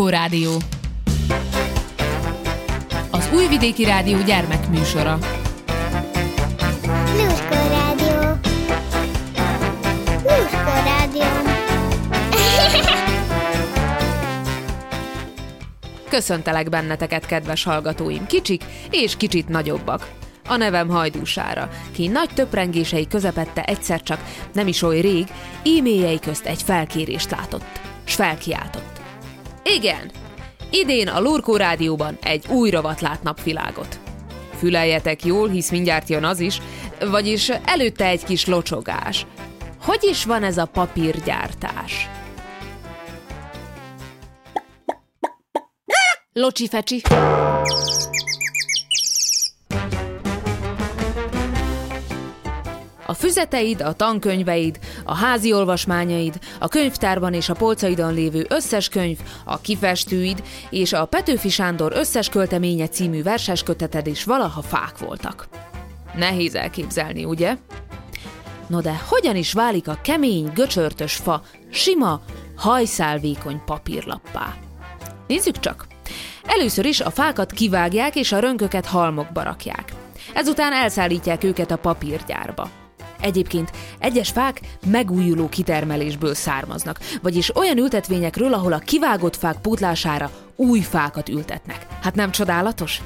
Lurkó Rádió. Az Újvidéki Rádió gyermekműsora. Lurkó Rádió. Lurkó Rádió. Köszöntelek benneteket, kedves hallgatóim, kicsik és kicsit nagyobbak. A nevem Hajdúsára, ki nagy töprengései közepette egyszer csak, nem is oly rég, e-mailjei közt egy felkérést látott, s felkiáltott. Igen, idén a Lurkó Rádióban egy új rovat lát napvilágot. Füleljetek jól, hisz mindjárt jön az is, vagyis előtte egy kis locsogás. Hogy is van ez a papírgyártás? Locsi fecsi. A füzeteid, a tankönyveid, a házi olvasmányaid, a könyvtárban és a polcaidon lévő összes könyv, a kifestőid és a Petőfi Sándor összes költeménye című versesköteted is valaha fák voltak. Nehéz elképzelni, ugye? No de hogyan is válik a kemény, göcsörtös fa sima, hajszálvékony papírlappá? Nézzük csak! Először is a fákat kivágják és a rönköket halmokba rakják. Ezután elszállítják őket a papírgyárba. Egyébként egyes fák megújuló kitermelésből származnak, vagyis olyan ültetvényekről, ahol a kivágott fák pótlására új fákat ültetnek. Hát nem csodálatos?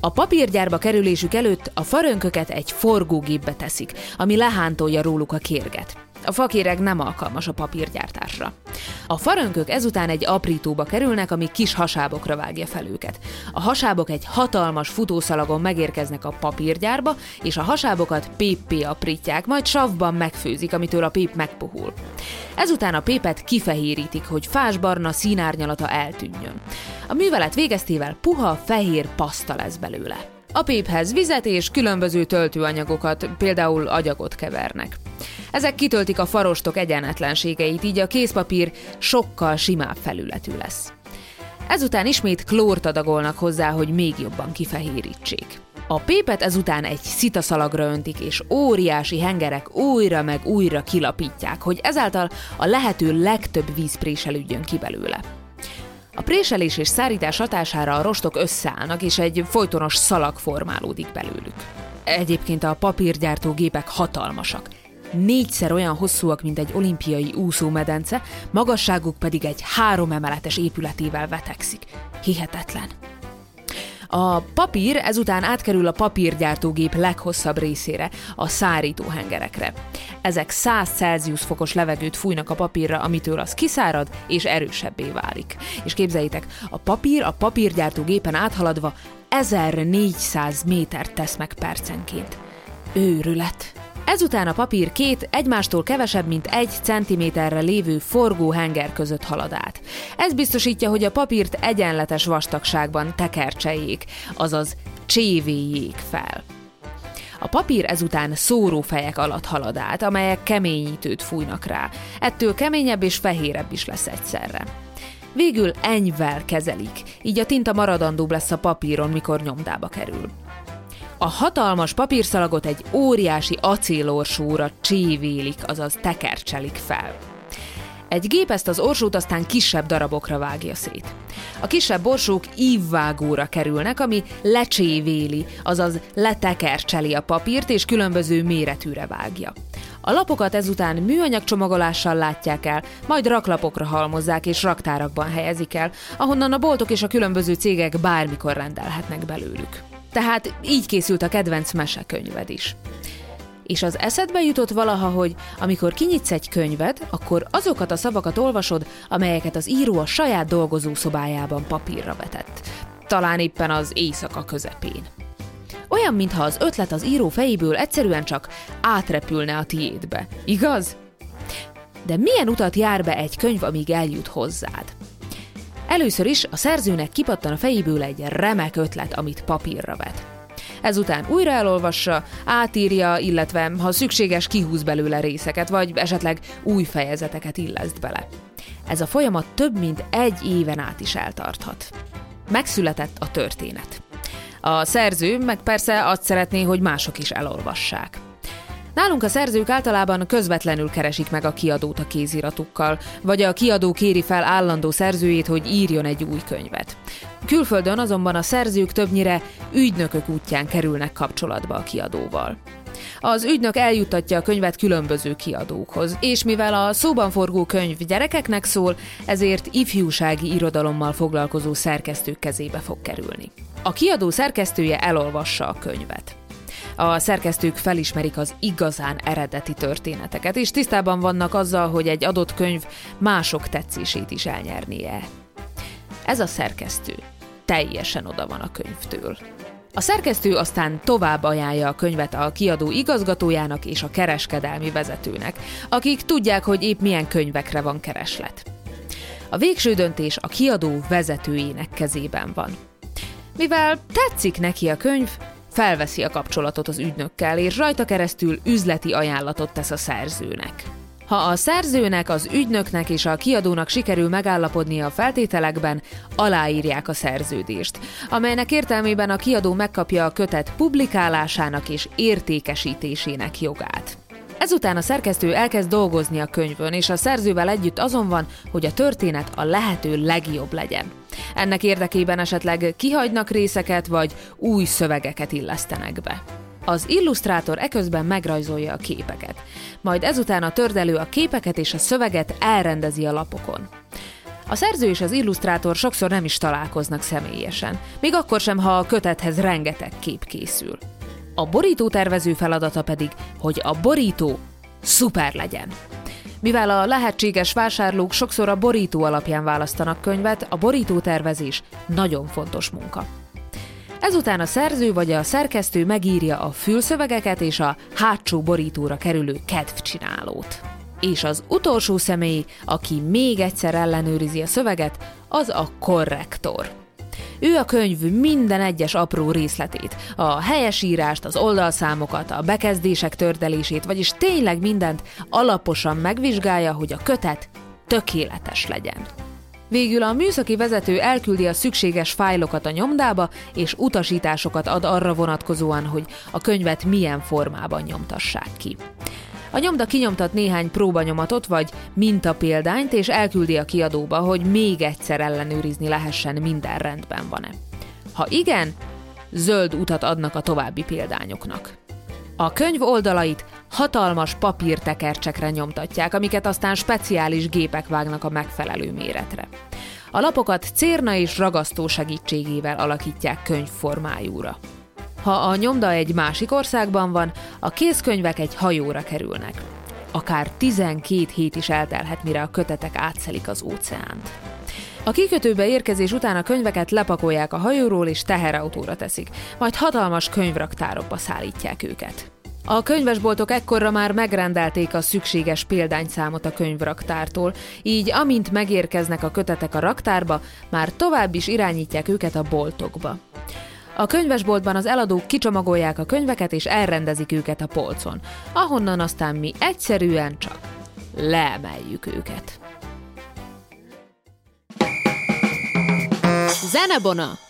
A papírgyárba kerülésük előtt a farönköket egy forgógépbe teszik, ami lehántolja róluk a kérget. A fakéreg nem alkalmas a papírgyártásra. A farönkök ezután egy aprítóba kerülnek, ami kis hasábokra vágja fel őket. A hasábok egy hatalmas futószalagon megérkeznek a papírgyárba, és a hasábokat péppé aprítják, majd savban megfőzik, amitől a pép megpuhul. Ezután a pépet kifehérítik, hogy fásbarna színárnyalata eltűnjön. A művelet végeztével puha, fehér paszta lesz belőle. A péphez vizet és különböző töltőanyagokat, például agyagot kevernek. Ezek kitöltik a farostok egyenetlenségeit, így a kézpapír sokkal simább felületű lesz. Ezután ismét klórt adagolnak hozzá, hogy még jobban kifehérítsék. A pépet ezután egy szitaszalagra öntik, és óriási hengerek újra meg újra kilapítják, hogy ezáltal a lehető legtöbb víz préselődjön ki belőle. A préselés és szárítás hatására a rostok összeállnak, és egy folytonos szalag formálódik belőlük. Egyébként a papírgyártó gépek hatalmasak. Négyszer olyan hosszúak, mint egy olimpiai úszómedence, magasságuk pedig egy három emeletes épületével vetekszik. Hihetetlen. A papír ezután átkerül a papírgyártógép leghosszabb részére, a szárítóhengerekre. Ezek 100 Celsius fokos levegőt fújnak a papírra, amitől az kiszárad és erősebbé válik. És képzeljétek, a papír a papírgyártógépen áthaladva 1400 métert tesz meg percenként. Őrület! Ezután a papír két egymástól kevesebb, mint egy centiméterre lévő forgó henger között halad át. Ez biztosítja, hogy a papírt egyenletes vastagságban tekercseljék, azaz csévéjék fel. A papír ezután szórófejek alatt halad át, amelyek keményítőt fújnak rá. Ettől keményebb és fehérebb is lesz egyszerre. Végül enyvel kezelik, így a tinta maradandóbb lesz a papíron, mikor nyomdába kerül. A hatalmas papírszalagot egy óriási acélorsóra csévélik, azaz tekercselik fel. Egy gép ezt az orsót aztán kisebb darabokra vágja szét. A kisebb borsók ívvágóra kerülnek, ami lecsévéli, azaz letekercseli a papírt és különböző méretűre vágja. A lapokat ezután műanyag csomagolással látják el, majd raklapokra halmozzák és raktárakban helyezik el, ahonnan a boltok és a különböző cégek bármikor rendelhetnek belőlük. Tehát így készült a kedvenc mesekönyved is. És az eszedbe jutott valaha, hogy amikor kinyitsz egy könyvet, akkor azokat a szavakat olvasod, amelyeket az író a saját dolgozószobájában papírra vetett. Talán éppen az éjszaka közepén. Olyan, mintha az ötlet az író fejéből egyszerűen csak átrepülne a tiédbe. Igaz? De milyen utat jár be egy könyv, amíg eljut hozzád? Először is a szerzőnek kipattan a fejéből egy remek ötlet, amit papírra vet. Ezután újra elolvassa, átírja, illetve ha szükséges, kihúz belőle részeket, vagy esetleg új fejezeteket illeszt bele. Ez a folyamat több mint egy éven át is eltarthat. Megszületett a történet. A szerző meg persze azt szeretné, hogy mások is elolvassák. Nálunk a szerzők általában közvetlenül keresik meg a kiadót a kéziratukkal, vagy a kiadó kéri fel állandó szerzőjét, hogy írjon egy új könyvet. Külföldön azonban a szerzők többnyire ügynökök útján kerülnek kapcsolatba a kiadóval. Az ügynök eljuttatja a könyvet különböző kiadókhoz, és mivel a szóban forgó könyv gyerekeknek szól, ezért ifjúsági irodalommal foglalkozó szerkesztők kezébe fog kerülni. A kiadó szerkesztője elolvassa a könyvet. A szerkesztők felismerik az igazán eredeti történeteket, és tisztában vannak azzal, hogy egy adott könyv mások tetszését is elnyernie. Ez a szerkesztő teljesen oda van a könyvtől. A szerkesztő aztán tovább ajánlja a könyvet a kiadó igazgatójának és a kereskedelmi vezetőnek, akik tudják, hogy épp milyen könyvekre van kereslet. A végső döntés a kiadó vezetőjének kezében van. Mivel tetszik neki a könyv, felveszi a kapcsolatot az ügynökkel, és rajta keresztül üzleti ajánlatot tesz a szerzőnek. Ha a szerzőnek, az ügynöknek és a kiadónak sikerül megállapodni a feltételekben, aláírják a szerződést, amelynek értelmében a kiadó megkapja a kötet publikálásának és értékesítésének jogát. Ezután a szerkesztő elkezd dolgozni a könyvön, és a szerzővel együtt azon van, hogy a történet a lehető legjobb legyen. Ennek érdekében esetleg kihagynak részeket, vagy új szövegeket illesztenek be. Az illusztrátor eközben megrajzolja a képeket, majd ezután a tördelő a képeket és a szöveget elrendezi a lapokon. A szerző és az illusztrátor sokszor nem is találkoznak személyesen, még akkor sem, ha a kötethez rengeteg kép készül. A borító tervező feladata pedig, hogy a borító szuper legyen. Mivel a lehetséges vásárlók sokszor a borító alapján választanak könyvet, a borító tervezés nagyon fontos munka. Ezután a szerző vagy a szerkesztő megírja a fülszövegeket és a hátsó borítóra kerülő kedvcsinálót. És az utolsó személy, aki még egyszer ellenőrizi a szöveget, az a korrektor. Ő a könyv minden egyes apró részletét, a helyesírást, az oldalszámokat, a bekezdések tördelését, vagyis tényleg mindent alaposan megvizsgálja, hogy a kötet tökéletes legyen. Végül a műszaki vezető elküldi a szükséges fájlokat a nyomdába, és utasításokat ad arra vonatkozóan, hogy a könyvet milyen formában nyomtassák ki. A nyomda kinyomtat néhány próbanyomatot vagy mintapéldányt, és elküldi a kiadóba, hogy még egyszer ellenőrizni lehessen minden rendben van-e. Ha igen, zöld utat adnak a további példányoknak. A könyv oldalait hatalmas papírtekercsekre nyomtatják, amiket aztán speciális gépek vágnak a megfelelő méretre. A lapokat cérna és ragasztó segítségével alakítják könyv formájúra. Ha a nyomda egy másik országban van, a kézkönyvek egy hajóra kerülnek. Akár 12 hét is eltelhet, mire a kötetek átszelik az óceánt. A kikötőbe érkezés után a könyveket lepakolják a hajóról és teherautóra teszik, majd hatalmas könyvraktárokba szállítják őket. A könyvesboltok ekkorra már megrendelték a szükséges példányszámot a könyvraktártól, így amint megérkeznek a kötetek a raktárba, már tovább is irányítják őket a boltokba. A könyvesboltban az eladók kicsomagolják a könyveket és elrendezik őket a polcon, ahonnan aztán mi egyszerűen csak leemeljük őket. Zenebona!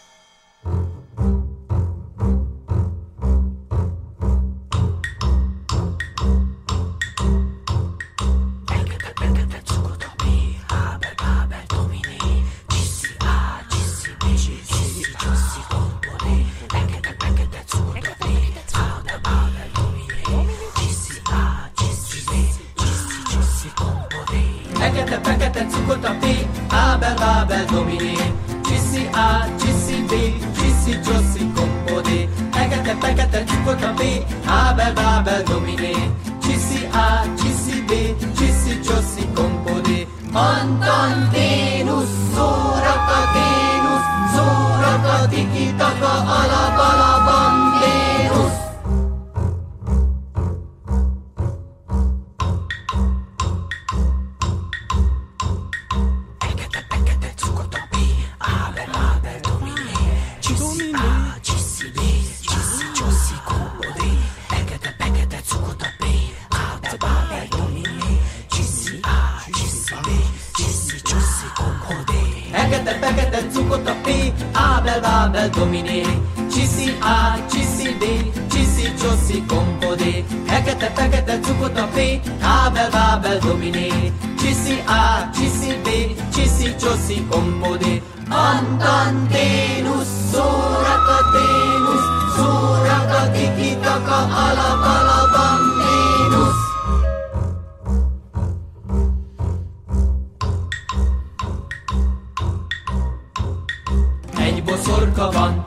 Boszorka van,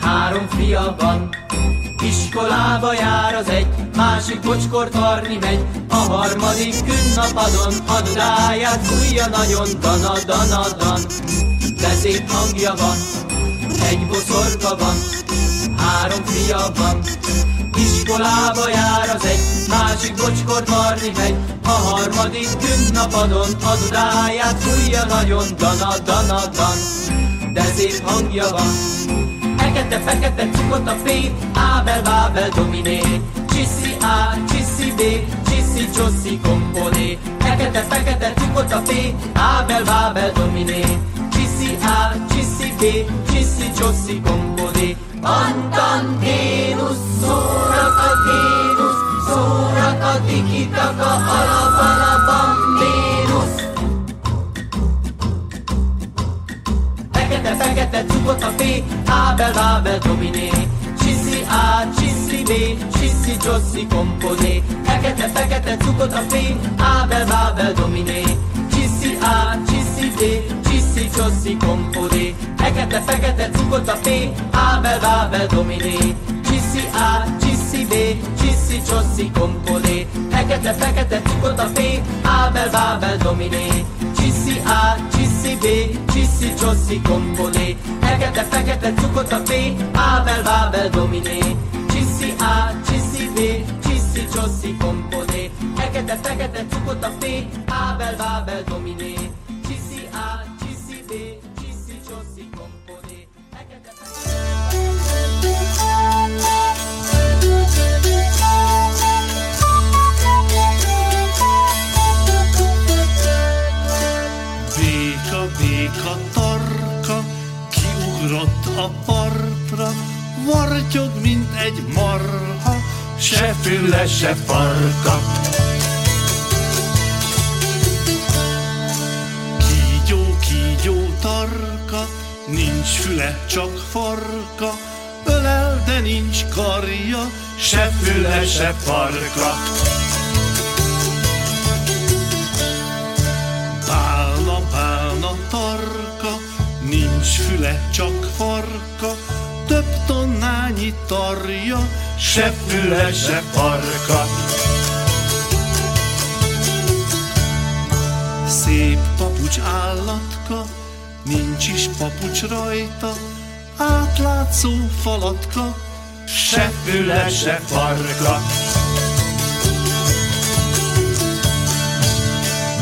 három fia van, Iskolába jár az egy, másik bocskor tarni megy, a harmadik künnapadon a dudáját fújja nagyon dana dana dan. De szép hangja van, egy boszorka van, három fia van, Iskolába jár az egy, másik bocskor tarni megy, a harmadik künnapadon a dudáját fújja nagyon dana dana dan. De szép hangja van, Fekete-fekete cukot a fény, Ábel, Bábel, Dominé. Csiszi A, Csiszi B, Csiszi, Csoszi, Kompolé. Fekete-fekete cukot a fény, Ábel, Bábel, Dominé. Csiszi A, Csiszi B, Csiszi, Csoszi, Kompolé. Antanténusz, szórak a ténusz, szórak a tikitaka, alapala, Ábel, Bábel, Dominé. Csiszi A, Csiszi B, Csiszi, Csoszi, Kompodé. Fekete-fekete cukot a fé, Ábel, Bábel, Dominé. Csiszi A, Csiszi B, Csiszi, Csoszi, Kompodé. Fekete-fekete cukot a fé, Ábel, Bábel, Dominé. Csiszi A, Csiszi B, Csiszi, Csoszi, Kompodé. Fekete-fekete cukot a fé, Ábel, Bábel, Dominé. Csiszi A, Csiszi B, Csiszi, Csoszi, Kompolé. Fekete-fekete cukot a fé, Ábel, Bábel, Dominé. Csiszi A, Csiszi B, Csiszi, Csoszi, Kompolé. Fekete-fekete cukot a fé, Ábel, Bábel, Dominé. Füle, se farka. Kígyó, kígyó, tarka, nincs füle, csak farka, ölel, de nincs karja, se füle, se farka. Bálna, bálna, tarka, nincs füle, csak farka, több tonnányi tarja, se füle, se farka. Szép papucs állatka, nincs is papucs rajta, átlátszó falatka, se füle, se farka.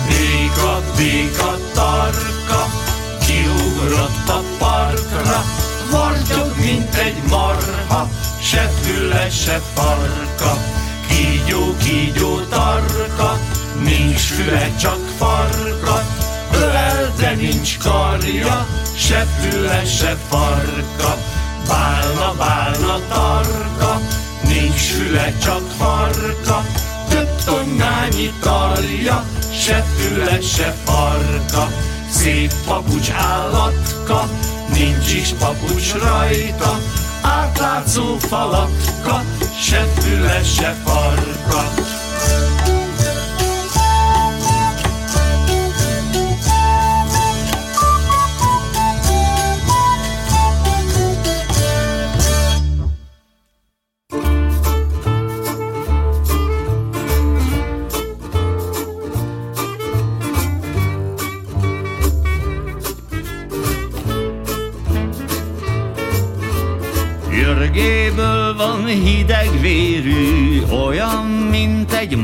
Béka, béka, tarka, kiugrott a parkra, vartyog, mint egy marha, se füle, se farka. Kígyó, kígyó, tarka, nincs füle, csak farka, ölel, de nincs karja, se füle, se farka. Bálna, bálna, tarka, nincs füle, csak farka, több tonnányi tarja, se füle, se farka. Szép papucs állatka, nincs is papucs rajta, átlátszó falatka, se füle, se farka.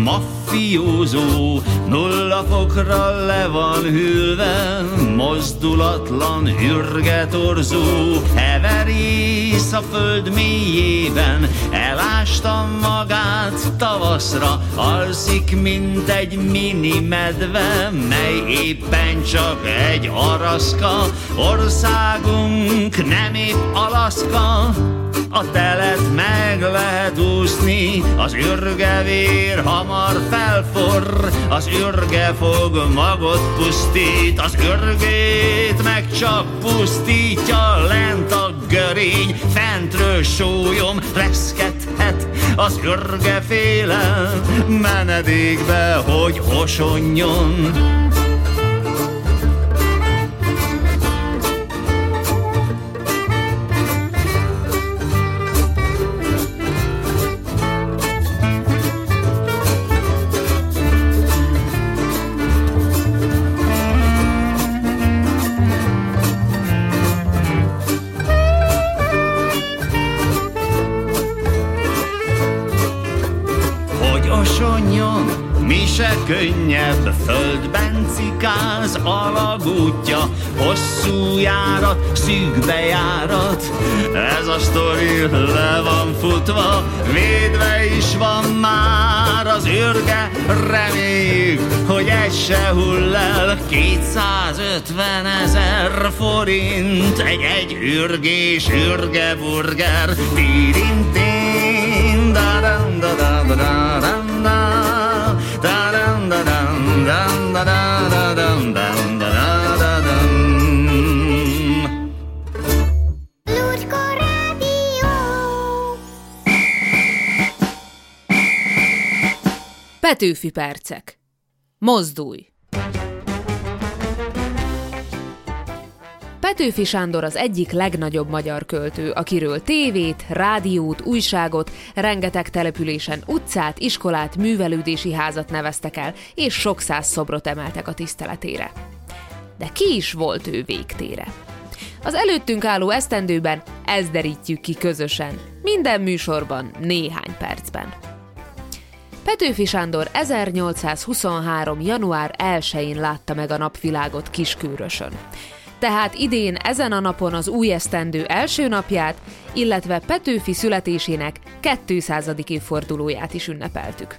Maffiózó, nulla fokra le van hűlve, mozdulatlan, ürge torzó, heverész a föld mélyében, elásta magát tavaszra, alszik, mint egy mini medve, mely éppen csak egy araszka, országunk nem épp Alaszka, a telet meg lehet úszni, az ürgevér hamar felforr, az ürge fog magot pusztít, az ürgét meg csak pusztítja lent a görény, fentről sólyom reszkethet, az ürge féle menedékbe, hogy osonjon. Cikáz alagútja, hosszú járat, szűk bejárat. Ez a sztori le van futva, védve is van már az űrge, reméljük, hogy egy se hull el. 250 ezer forint, egy egy ürgés ürge burger, tirintén, da da da da da da da Petőfi percek. Mozdulj! Petőfi Sándor az egyik legnagyobb magyar költő, akiről tévét, rádiót, újságot, rengeteg településen utcát, iskolát, művelődési házat neveztek el, és sok száz szobrot emeltek a tiszteletére. De ki is volt ő végtére? Az előttünk álló esztendőben ezt derítjük ki közösen, minden műsorban, néhány percben. Petőfi Sándor 1823. január 1-én látta meg a napvilágot Kiskőrösön. Tehát idén ezen a napon az új esztendő első napját, illetve Petőfi születésének 200. évfordulóját is ünnepeltük.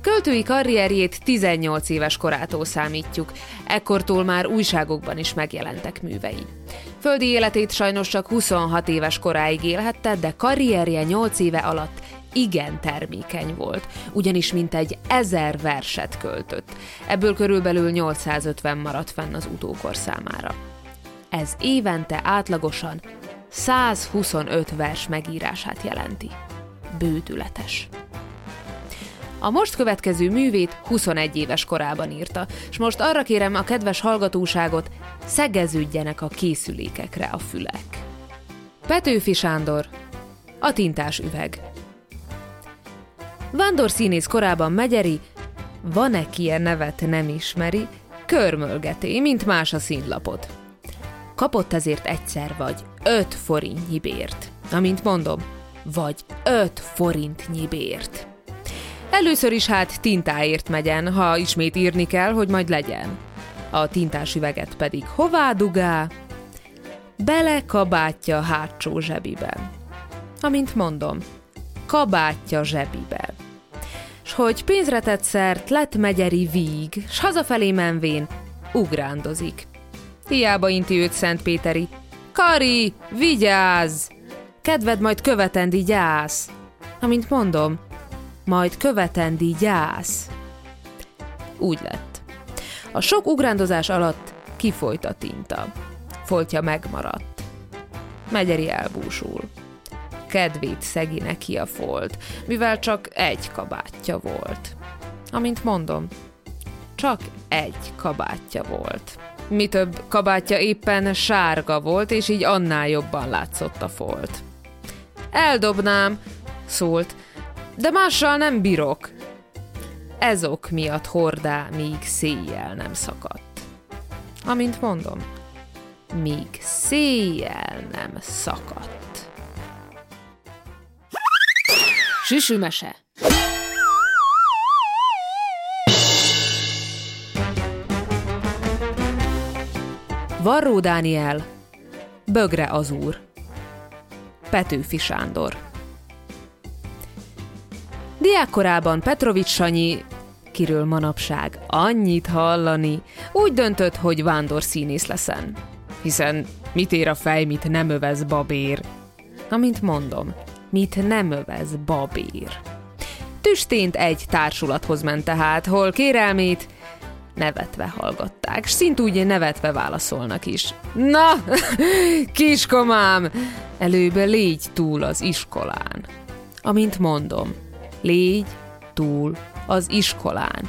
Költői karrierjét 18 éves korától számítjuk, ekkortól már újságokban is megjelentek művei. Földi életét sajnos csak 26 éves koráig élhette, de karrierje 8 éve alatt igen termékeny volt, ugyanis mintegy ezer verset költött. Ebből körülbelül 850 maradt fenn az utókor számára. Ez évente átlagosan 125 vers megírását jelenti. Bődületes. A most következő művét 21 éves korában írta, és most arra kérem a kedves hallgatóságot, szegeződjenek a készülékekre a fülek. Petőfi Sándor, a tintás üveg. Vándor színész korában Megyeri, van-e ilyen nevet nem ismeri, körmölgeti, mint más a színlapot. Kapott ezért egyszer vagy öt forintnyi bért. Amint mondom, vagy öt forintnyi bért. Először is hát tintáért megyen, ha ismét írni kell, hogy majd legyen. A tintás üveget pedig hová dugá? Bele kabátja hátsó zsebiben. Amint mondom, kabátja zsebiben s hogy pénzre tett szert lett megyeri víg, s hazafelé menvén ugrándozik. Hiába inti őt Szent Péteri. Kari, vigyázz! Kedved majd követendi gyász. Amint mondom, majd követendi gyász. Úgy lett. A sok ugrándozás alatt kifolyt a tinta. Foltja megmaradt. Megyeri elbúsul kedvét szegi neki a folt, mivel csak egy kabátja volt. Amint mondom, csak egy kabátja volt. Mi több, kabátja éppen sárga volt, és így annál jobban látszott a folt. Eldobnám, szólt, de mással nem bírok. Ez ok miatt hordá, míg széjjel nem szakadt. Amint mondom, míg széjjel nem szakadt. Süsümese Varró Dániel Bögre az úr Petőfi Sándor Diákkorában Petrovics Sanyi, kiről manapság annyit hallani, úgy döntött, hogy vándor színész leszen. Hiszen mit ér a fej, mit nem övez babér. Amint mondom, mit nem övez babír. Tüstént egy társulathoz ment tehát, hol kérelmét nevetve hallgatták, s szintúgy nevetve válaszolnak is. Na, kiskomám, előbb légy túl az iskolán. Amint mondom, légy túl az iskolán.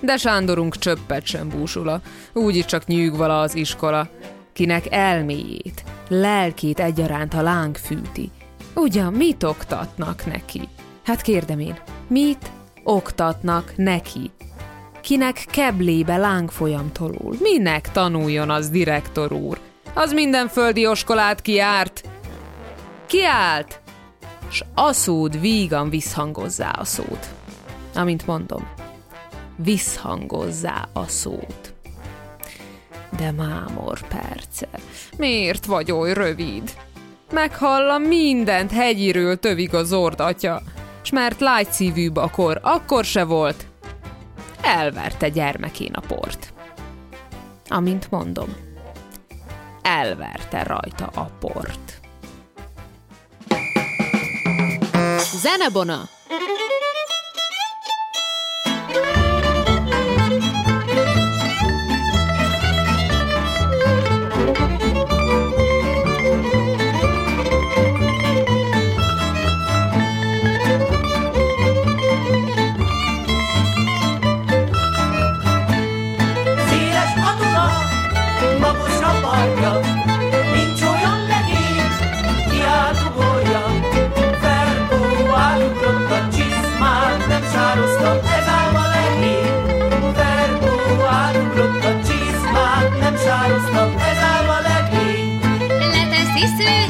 De Sándorunk csöppet sem búsula, úgyis csak nyűg vala az iskola, kinek elméjét, lelkét egyaránt a láng fűti. Ugyan mit oktatnak neki? Hát kérdem én, mit oktatnak neki? Kinek keblébe lángfolyam tolul? Minek tanuljon az direktor úr? Az minden földi oskolát kiárt. Kiállt! S a szód vígan visszhangozzá a szót. Amint mondom, visszhangozzá a szót. De mámor perce, miért vagy oly rövid? Meghalla mindent hegyiről tövig az ordatja, s mert lágyszívűbb a kor, akkor se volt. Elverte gyermekén a port. Amint mondom, elverte rajta a port. Zenebona! Nincs olyan legény, ki átugorja. Ferkó átugrott a nem sározta, ez ám a legény. Ferkó átugrott a csizmát, nem sározta, ez ám a legény. Leteszi szőrét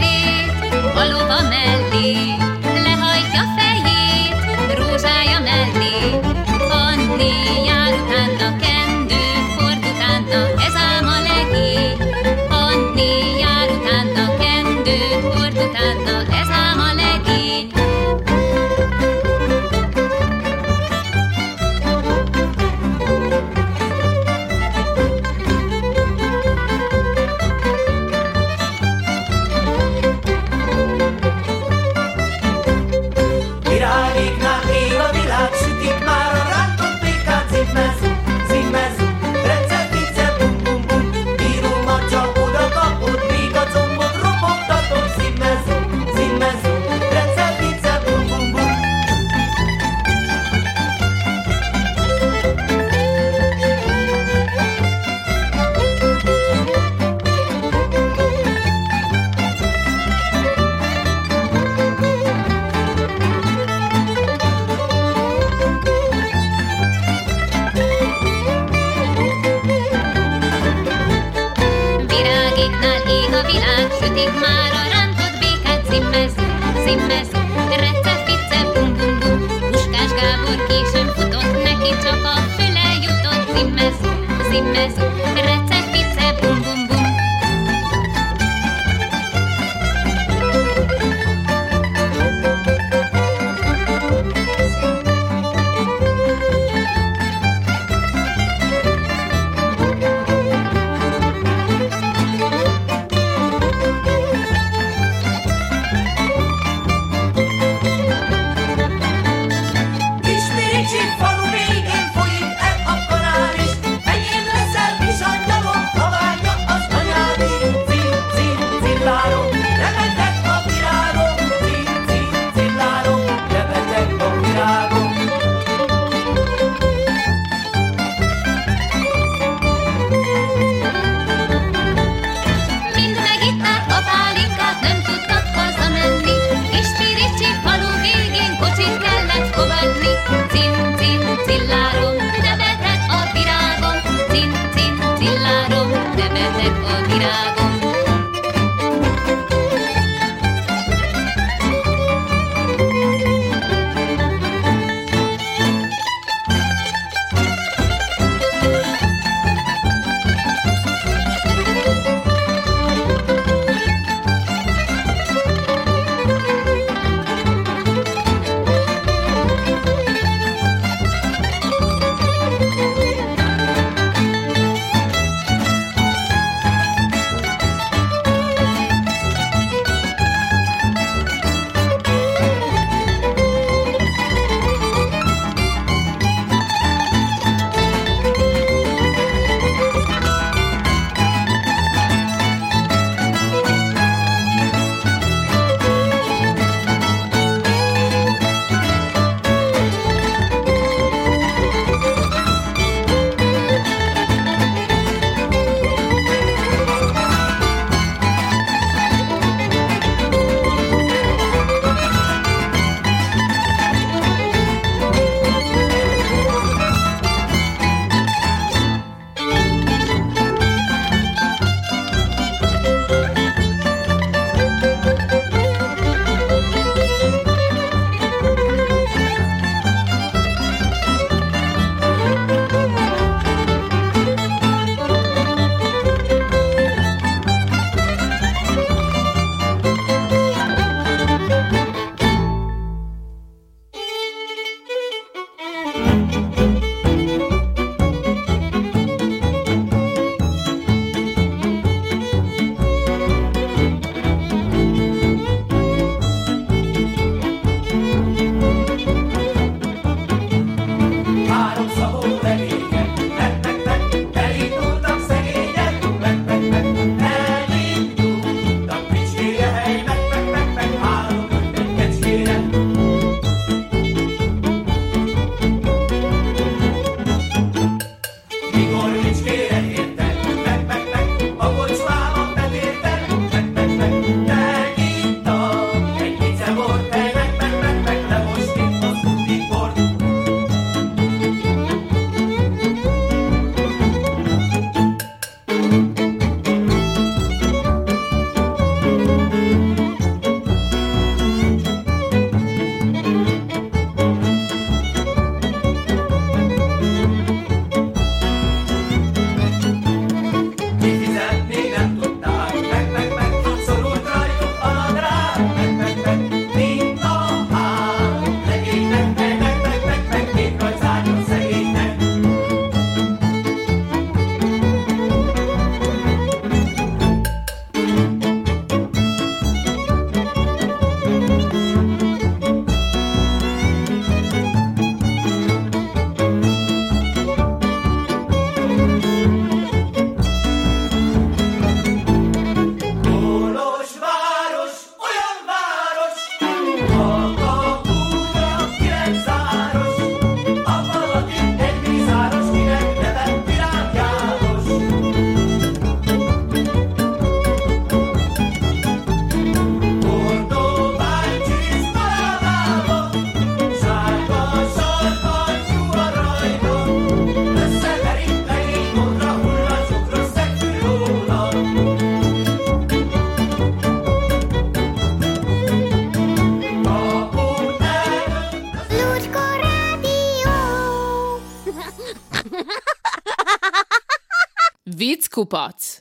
Vicckupac.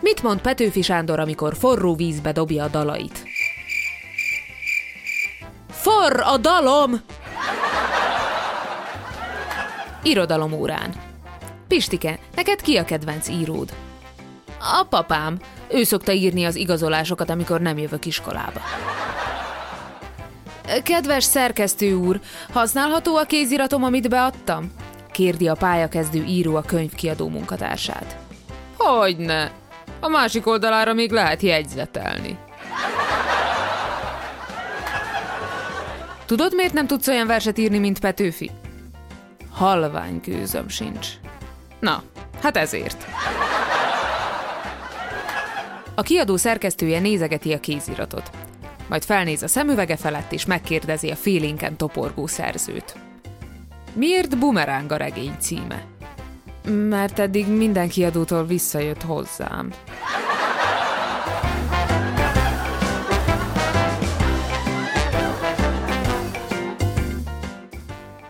Mit mond Petőfi Sándor, amikor forró vízbe dobja a dalait? Forr a dalom! Irodalom órán. Pistike, neked ki a kedvenc íród? A papám. Ő szokta írni az igazolásokat, amikor nem jövök iskolába. Kedves szerkesztő úr, használható a kéziratom, amit beadtam? Kérdi a pályakezdő író a könyvkiadó munkatársát. Hogyne. A másik oldalára még lehet jegyzetelni. Tudod, miért nem tudsz olyan verset írni, mint Petőfi? Halvány gőzöm sincs. Na, hát ezért. A kiadó szerkesztője nézegeti a kéziratot. Majd felnéz a szemüvege felett, és megkérdezi a félénken toporgó szerzőt. Miért bumeráng a regény címe? Mert eddig minden kiadótól visszajött hozzám.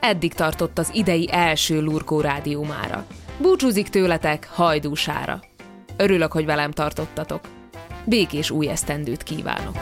Eddig tartott az idei első Lurkó rádió mára. Búcsúzik tőletek hajdúsára. Örülök, hogy velem tartottatok. Békés új esztendőt kívánok!